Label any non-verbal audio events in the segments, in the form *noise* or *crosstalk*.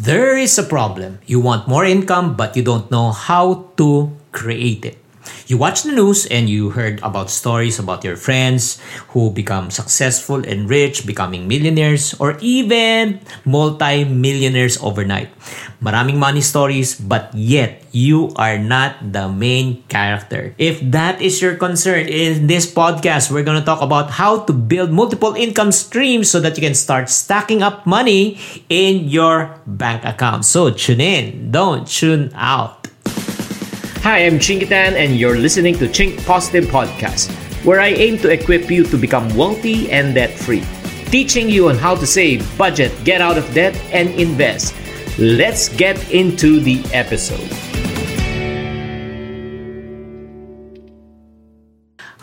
There is a problem. You want more income, but you don't know how to create it. You watch the news and you heard about stories about your friends who become successful and rich, becoming millionaires, or even multi-millionaires overnight. Maraming money stories, but yet you are not the main character. If that is your concern, in this podcast, we're gonna talk about how to build multiple income streams so that you can start stacking up money in your bank account. So tune in, don't tune out. Hi, I'm Chinkitan, and you're listening to Chink Positive Podcast, where I aim to equip you to become wealthy and debt free, teaching you on how to save, budget, get out of debt, and invest. Let's get into the episode.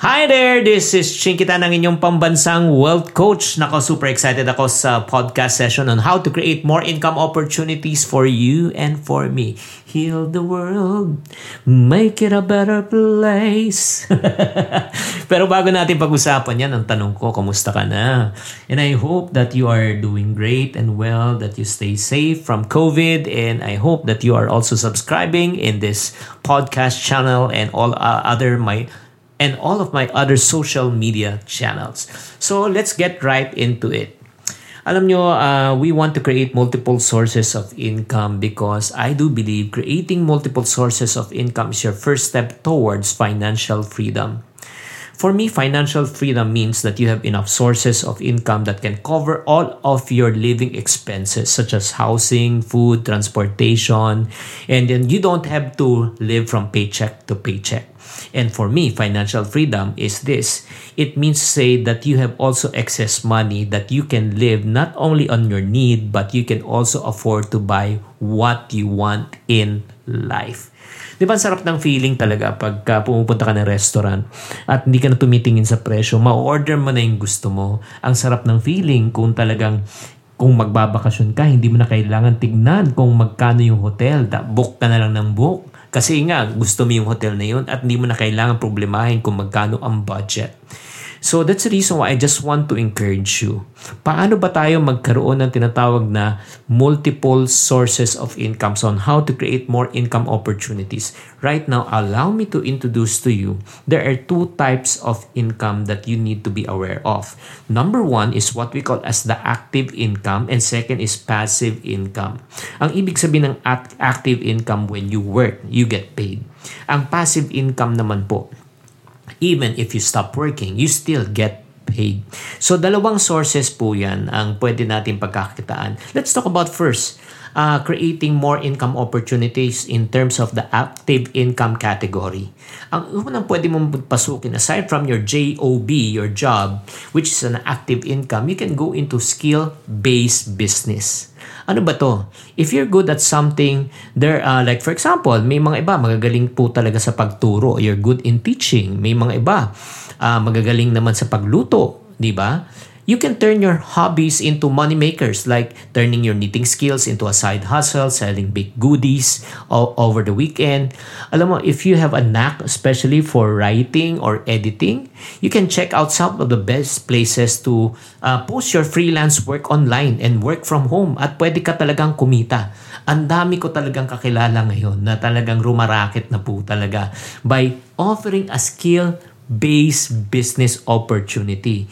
Hi there! This is Chinkita ng inyong pambansang wealth coach. Nako, super excited ako sa podcast session on how to create more income opportunities for you and for me. Heal the world, make it a better place. *laughs* Pero bago natin pag-usapan yan, ang tanong ko, kumusta ka na? And I hope that you are doing great and well, that you stay safe from COVID, and I hope that you are also subscribing in this podcast channel and all uh, other my and all of my other social media channels. So let's get right into it. Alam nyo, uh, we want to create multiple sources of income because I do believe creating multiple sources of income is your first step towards financial freedom. For me, financial freedom means that you have enough sources of income that can cover all of your living expenses, such as housing, food, transportation, and then you don't have to live from paycheck to paycheck. And for me, financial freedom is this. It means say that you have also excess money that you can live not only on your need, but you can also afford to buy what you want in life. Di ba sarap ng feeling talaga pagka pumupunta ka ng restaurant at hindi ka na tumitingin sa presyo, ma-order mo na yung gusto mo. Ang sarap ng feeling kung talagang kung magbabakasyon ka, hindi mo na kailangan tignan kung magkano yung hotel. Da, book ka na lang ng book. Kasi nga, gusto mo yung hotel na yun at hindi mo na kailangan problemahin kung magkano ang budget. So that's the reason why I just want to encourage you. Paano ba tayo magkaroon ng tinatawag na multiple sources of incomes on how to create more income opportunities? Right now, allow me to introduce to you, there are two types of income that you need to be aware of. Number one is what we call as the active income and second is passive income. Ang ibig sabihin ng active income when you work, you get paid. Ang passive income naman po, even if you stop working, you still get paid. So, dalawang sources po yan ang pwede natin pagkakitaan. Let's talk about first, uh, creating more income opportunities in terms of the active income category. Ang unang pwede mong pasukin, aside from your JOB, your job, which is an active income, you can go into skill-based business. Ano ba to? If you're good at something, there uh, like for example, may mga iba magagaling po talaga sa pagturo. You're good in teaching. May mga iba uh, magagaling naman sa pagluto, 'di ba? You can turn your hobbies into money makers, like turning your knitting skills into a side hustle, selling baked goodies over the weekend. Alam mo, if you have a knack, especially for writing or editing, you can check out some of the best places to uh, post your freelance work online and work from home at pwede ka talagang kumita. Ang dami ko talagang kakilala ngayon na talagang rumarakit na po talaga by offering a skill based business opportunity.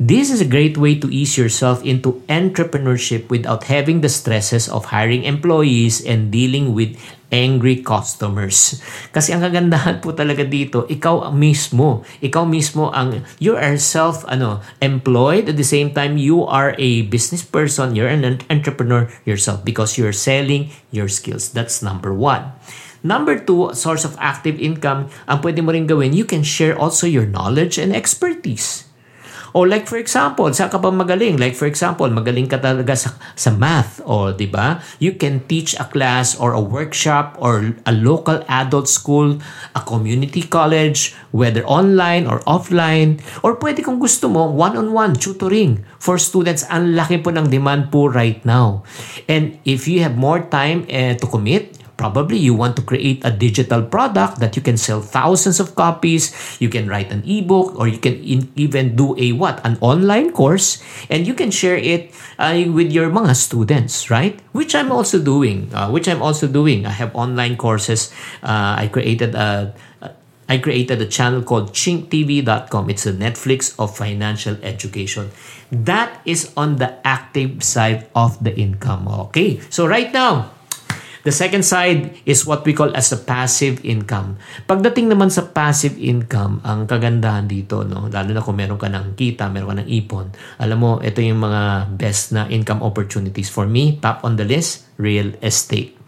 This is a great way to ease yourself into entrepreneurship without having the stresses of hiring employees and dealing with angry customers. Kasi ang kagandahan po talaga dito, ikaw mismo, ikaw mismo ang you are self ano, employed at the same time you are a business person, you're an entrepreneur yourself because you're selling your skills. That's number one. Number two, source of active income, ang pwede mo rin gawin, you can share also your knowledge and expertise. O like for example, saan ka ba magaling? Like for example, magaling ka talaga sa, sa math o di ba? You can teach a class or a workshop or a local adult school, a community college, whether online or offline. Or pwede kung gusto mo, one-on-one tutoring for students. Ang laki po ng demand po right now. And if you have more time eh, to commit, Probably you want to create a digital product that you can sell thousands of copies. You can write an ebook or you can in, even do a what? An online course and you can share it uh, with your mga students, right? Which I'm also doing. Uh, which I'm also doing. I have online courses. Uh, I created a I created a channel called chinktv.com. It's a Netflix of financial education. That is on the active side of the income. Okay. So right now, The second side is what we call as a passive income. Pagdating naman sa passive income, ang kagandahan dito, no, lalo na kung meron ka ng kita, meron ka ng ipon, alam mo, ito yung mga best na income opportunities. For me, top on the list, real estate.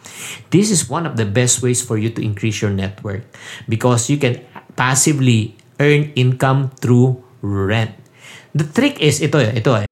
This is one of the best ways for you to increase your net worth because you can passively earn income through rent. The trick is ito, ito eh.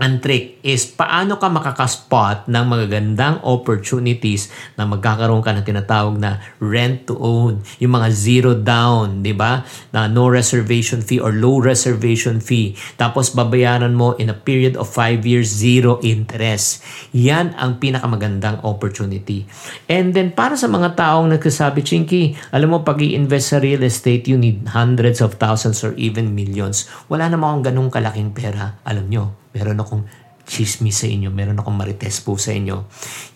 Ang trick is paano ka makakaspot ng magagandang opportunities na magkakaroon ka ng tinatawag na rent to own. Yung mga zero down, di ba? Na no reservation fee or low reservation fee. Tapos babayaran mo in a period of 5 years, zero interest. Yan ang pinakamagandang opportunity. And then para sa mga taong nagsasabi, Chinky, alam mo pag i-invest sa real estate, you need hundreds of thousands or even millions. Wala namang ganung kalaking pera. Alam nyo, meron akong chismis sa inyo, meron akong marites po sa inyo.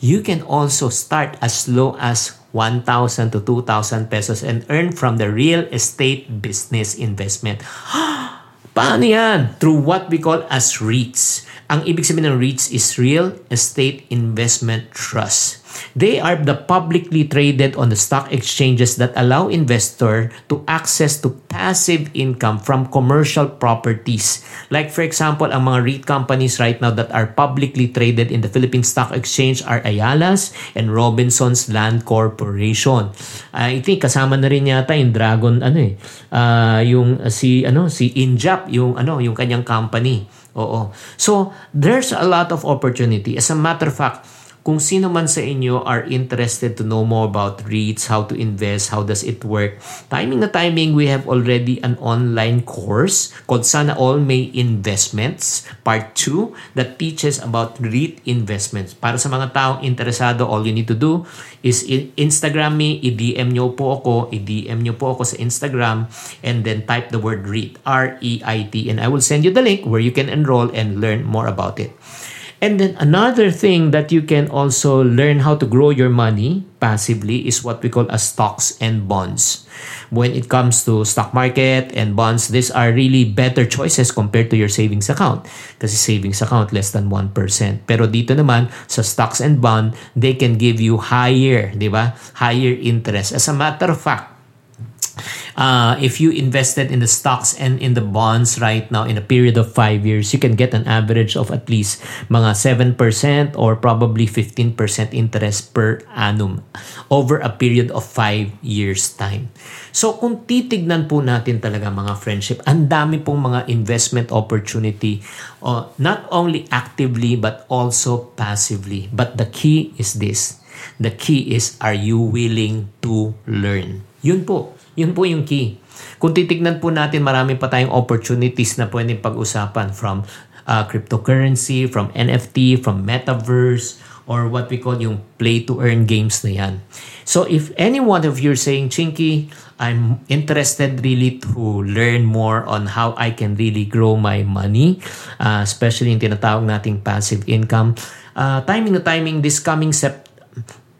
You can also start as low as 1,000 to 2,000 pesos and earn from the real estate business investment. *gasps* Paano yan? Through what we call as REITs. Ang ibig sabihin ng REITs is Real Estate Investment Trust. They are the publicly traded on the stock exchanges that allow investor to access to passive income from commercial properties. Like for example, ang mga REIT companies right now that are publicly traded in the Philippine Stock Exchange are Ayala's and Robinson's Land Corporation. Uh, I think kasama na rin yata yung Dragon ano eh, uh, yung uh, si ano si Injap yung ano yung kanyang company. Oo. So, there's a lot of opportunity. As a matter of fact, kung sino man sa inyo are interested to know more about REITs, how to invest, how does it work, timing na timing, we have already an online course called Sana All May Investments, Part 2, that teaches about REIT investments. Para sa mga taong interesado, all you need to do is Instagram me, i-DM nyo po ako, i-DM nyo po ako sa Instagram, and then type the word REIT, R-E-I-T, and I will send you the link where you can enroll and learn more about it. And then another thing that you can also learn how to grow your money passively is what we call as stocks and bonds. When it comes to stock market and bonds, these are really better choices compared to your savings account. Kasi savings account less than 1%. Pero dito naman sa stocks and bond, they can give you higher, 'di ba? Higher interest. As a matter of fact, uh, if you invested in the stocks and in the bonds right now in a period of five years, you can get an average of at least mga 7% or probably 15% interest per annum over a period of five years time. So kung titignan po natin talaga mga friendship, ang dami pong mga investment opportunity uh, not only actively but also passively. But the key is this The key is, are you willing to learn? Yun po. Yun po yung key. Kung titignan po natin, marami pa tayong opportunities na pwedeng pag-usapan from uh, cryptocurrency, from NFT, from metaverse, or what we call yung play to earn games na yan. So if any one of you are saying, Chinky, I'm interested really to learn more on how I can really grow my money, uh, especially yung tinatawag nating passive income. Uh, timing na timing this coming Sep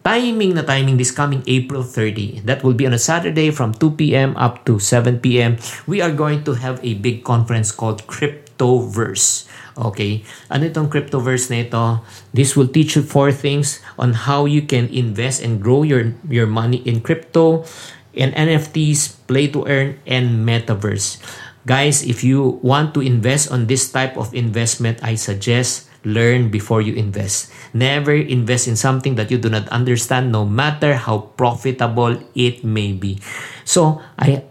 timing na timing this coming April 30. That will be on a Saturday from 2 p.m. up to 7 p.m. We are going to have a big conference called Cryptoverse. Okay? Ano itong Cryptoverse na ito? This will teach you four things on how you can invest and grow your, your money in crypto, in NFTs, play to earn, and metaverse. Guys, if you want to invest on this type of investment, I suggest learn before you invest. Never invest in something that you do not understand, no matter how profitable it may be. So, I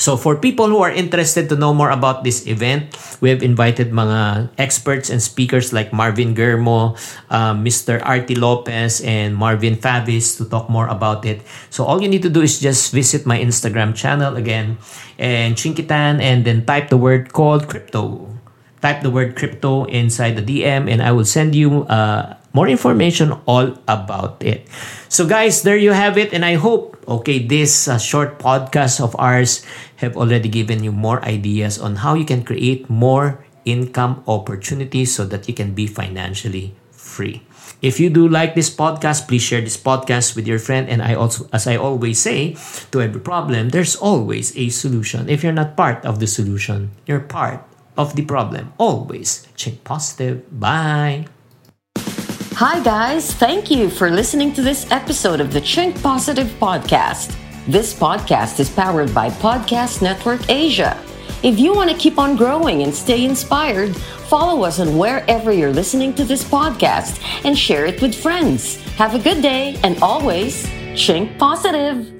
So for people who are interested to know more about this event, we have invited mga experts and speakers like Marvin Germo, uh, Mr. Artie Lopez, and Marvin Favis to talk more about it. So all you need to do is just visit my Instagram channel again and Chinkitan and then type the word called crypto. Type the word crypto inside the DM and I will send you uh, more information all about it. So guys, there you have it and I hope okay this uh, short podcast of ours have already given you more ideas on how you can create more income opportunities so that you can be financially free. If you do like this podcast, please share this podcast with your friend. And I also, as I always say, to every problem, there's always a solution. If you're not part of the solution, you're part of the problem. Always check positive. Bye. Hi, guys. Thank you for listening to this episode of the Chink Positive Podcast. This podcast is powered by Podcast Network Asia. If you want to keep on growing and stay inspired, follow us on wherever you're listening to this podcast and share it with friends. Have a good day and always chink positive.